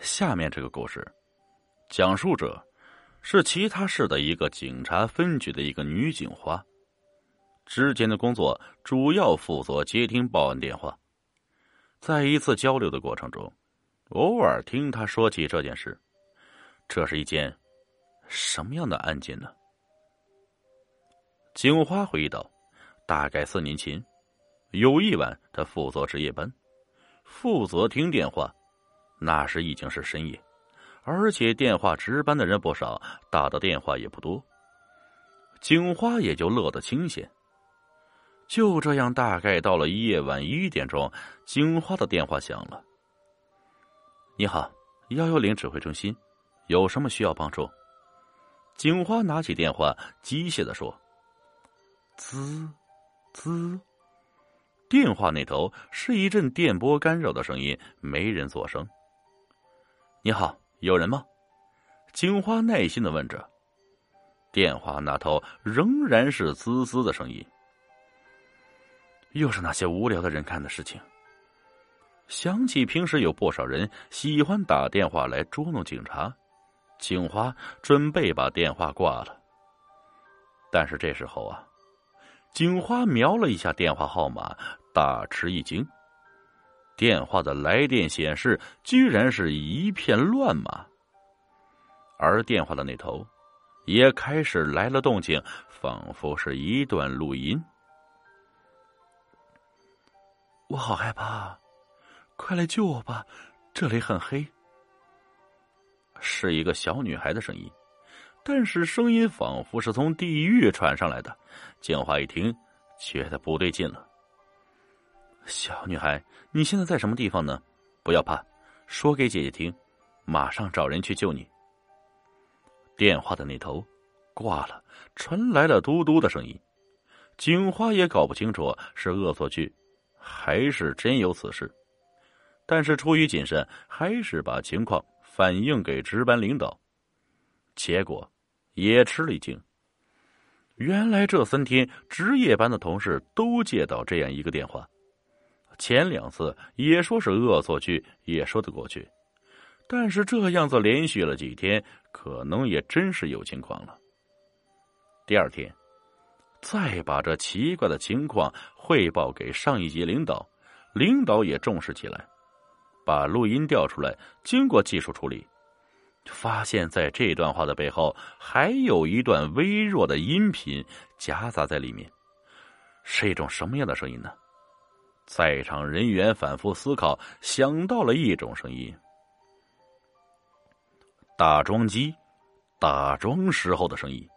下面这个故事，讲述者是其他市的一个警察分局的一个女警花。之前的工作主要负责接听报案电话，在一次交流的过程中，偶尔听她说起这件事。这是一件什么样的案件呢？警花回忆道：“大概四年前，有一晚，她负责值夜班，负责听电话。”那时已经是深夜，而且电话值班的人不少，打的电话也不多。警花也就乐得清闲。就这样，大概到了夜晚一点钟，警花的电话响了。你好，幺幺零指挥中心，有什么需要帮助？警花拿起电话，机械的说：“滋，滋。”电话那头是一阵电波干扰的声音，没人作声。你好，有人吗？金花耐心的问着。电话那头仍然是滋滋的声音。又是那些无聊的人干的事情。想起平时有不少人喜欢打电话来捉弄警察，警花准备把电话挂了。但是这时候啊，警花瞄了一下电话号码，大吃一惊。电话的来电显示居然是一片乱码，而电话的那头也开始来了动静，仿佛是一段录音。我好害怕，快来救我吧，这里很黑。是一个小女孩的声音，但是声音仿佛是从地狱传上来的。建华一听，觉得不对劲了。小女孩，你现在在什么地方呢？不要怕，说给姐姐听，马上找人去救你。电话的那头挂了，传来了嘟嘟的声音。警花也搞不清楚是恶作剧，还是真有此事，但是出于谨慎，还是把情况反映给值班领导。结果也吃了一惊，原来这三天值夜班的同事都接到这样一个电话。前两次也说是恶作剧，也说得过去，但是这样子连续了几天，可能也真是有情况了。第二天，再把这奇怪的情况汇报给上一级领导，领导也重视起来，把录音调出来，经过技术处理，发现在这段话的背后还有一段微弱的音频夹杂在里面，是一种什么样的声音呢？在场人员反复思考，想到了一种声音：打桩机打桩时候的声音。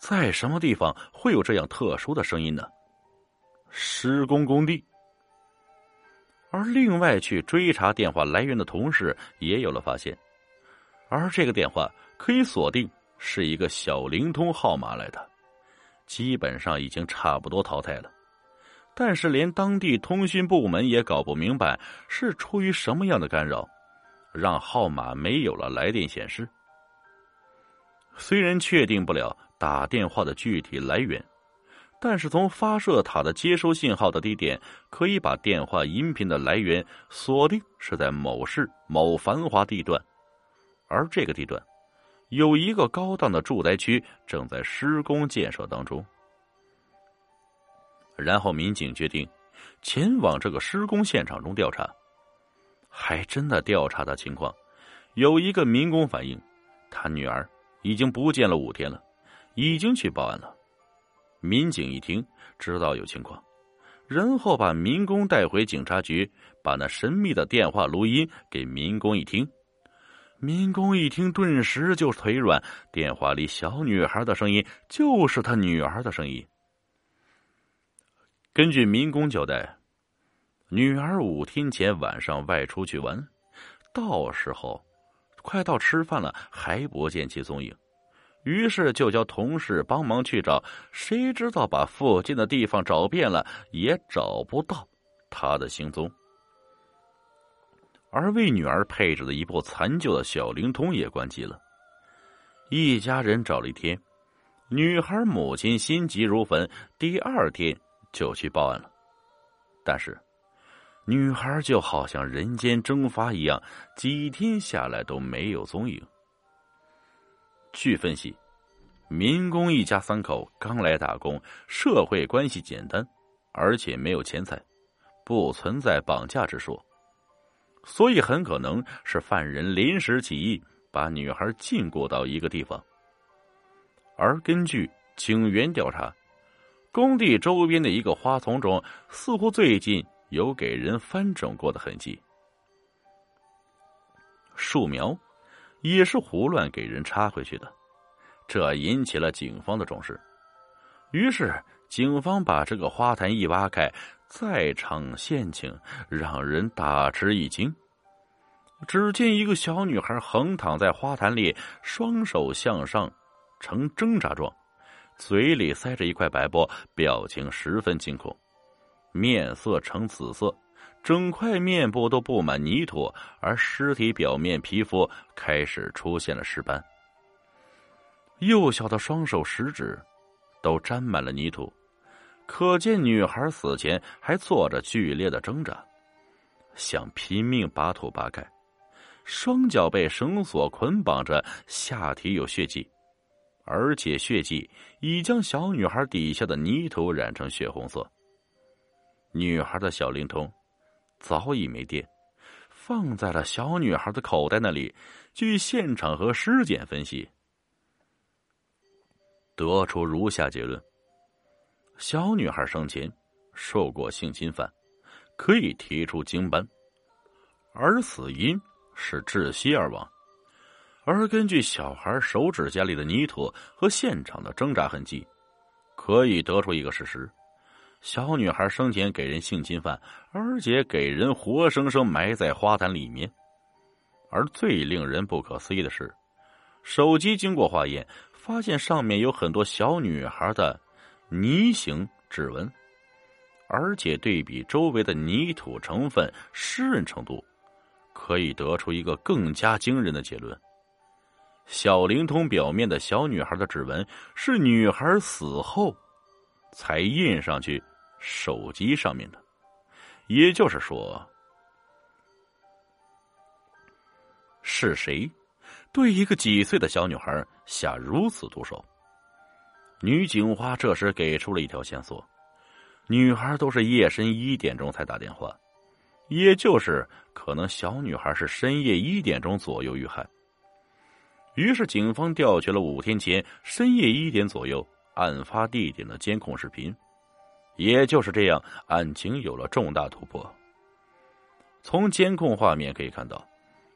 在什么地方会有这样特殊的声音呢？施工工地。而另外去追查电话来源的同事也有了发现，而这个电话可以锁定是一个小灵通号码来的，基本上已经差不多淘汰了。但是，连当地通讯部门也搞不明白是出于什么样的干扰，让号码没有了来电显示。虽然确定不了打电话的具体来源，但是从发射塔的接收信号的地点，可以把电话音频的来源锁定是在某市某繁华地段，而这个地段有一个高档的住宅区正在施工建设当中。然后民警决定前往这个施工现场中调查，还真的调查的情况，有一个民工反映，他女儿已经不见了五天了，已经去报案了。民警一听知道有情况，然后把民工带回警察局，把那神秘的电话录音给民工一听，民工一听顿时就腿软，电话里小女孩的声音就是他女儿的声音。根据民工交代，女儿五天前晚上外出去玩，到时候快到吃饭了还不见其踪影，于是就叫同事帮忙去找，谁知道把附近的地方找遍了也找不到她的行踪，而为女儿配置的一部残旧的小灵通也关机了。一家人找了一天，女孩母亲心急如焚，第二天。就去报案了，但是女孩就好像人间蒸发一样，几天下来都没有踪影。据分析，民工一家三口刚来打工，社会关系简单，而且没有钱财，不存在绑架之说，所以很可能是犯人临时起意，把女孩禁锢到一个地方。而根据警员调查，工地周边的一个花丛中，似乎最近。有给人翻整过的痕迹，树苗也是胡乱给人插回去的，这引起了警方的重视。于是，警方把这个花坛一挖开，在场现情让人大吃一惊。只见一个小女孩横躺在花坛里，双手向上呈挣扎状，嘴里塞着一块白布，表情十分惊恐。面色呈紫色，整块面部都布满泥土，而尸体表面皮肤开始出现了尸斑。幼小的双手食指都沾满了泥土，可见女孩死前还做着剧烈的挣扎，想拼命把土扒开。双脚被绳索捆绑着，下体有血迹，而且血迹已将小女孩底下的泥土染成血红色。女孩的小灵通早已没电，放在了小女孩的口袋那里。据现场和尸检分析，得出如下结论：小女孩生前受过性侵犯，可以提出精斑，而死因是窒息而亡。而根据小孩手指甲里的泥土和现场的挣扎痕迹，可以得出一个事实。小女孩生前给人性侵犯，而且给人活生生埋在花坛里面。而最令人不可思议的是，手机经过化验，发现上面有很多小女孩的泥形指纹，而且对比周围的泥土成分湿润程度，可以得出一个更加惊人的结论：小灵通表面的小女孩的指纹是女孩死后才印上去。手机上面的，也就是说，是谁对一个几岁的小女孩下如此毒手？女警花这时给出了一条线索：女孩都是夜深一点钟才打电话，也就是可能小女孩是深夜一点钟左右遇害。于是，警方调取了五天前深夜一点左右案发地点的监控视频。也就是这样，案情有了重大突破。从监控画面可以看到，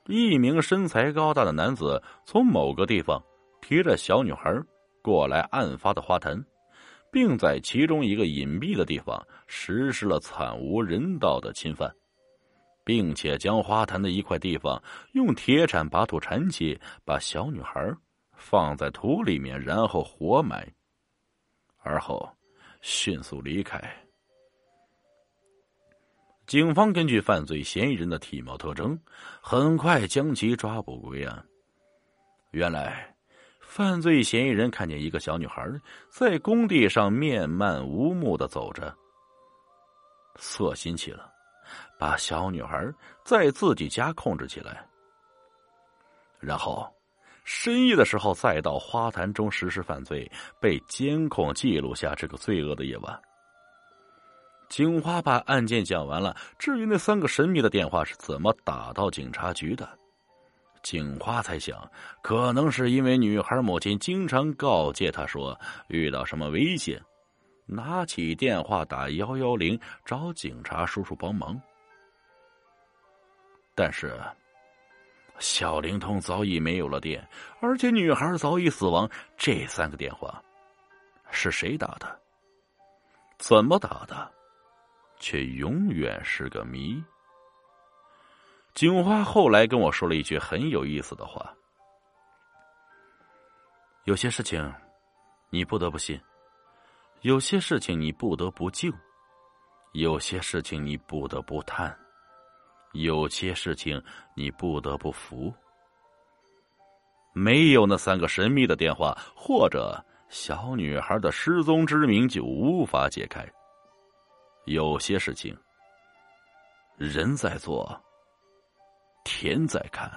一名身材高大的男子从某个地方提着小女孩过来案发的花坛，并在其中一个隐蔽的地方实施了惨无人道的侵犯，并且将花坛的一块地方用铁铲把土铲起，把小女孩放在土里面，然后活埋，而后。迅速离开。警方根据犯罪嫌疑人的体貌特征，很快将其抓捕归案。原来，犯罪嫌疑人看见一个小女孩在工地上面漫无目的走着，色心起了，把小女孩在自己家控制起来，然后。深夜的时候，再到花坛中实施犯罪，被监控记录下这个罪恶的夜晚。警花把案件讲完了。至于那三个神秘的电话是怎么打到警察局的，警花猜想，可能是因为女孩母亲经常告诫她说，遇到什么危险，拿起电话打幺幺零找警察叔叔帮忙。但是。小灵通早已没有了电，而且女孩早已死亡。这三个电话是谁打的？怎么打的？却永远是个谜。警花后来跟我说了一句很有意思的话：有些事情你不得不信，有些事情你不得不救，有些事情你不得不叹。有些事情你不得不服，没有那三个神秘的电话，或者小女孩的失踪之谜就无法解开。有些事情人在做，天在看。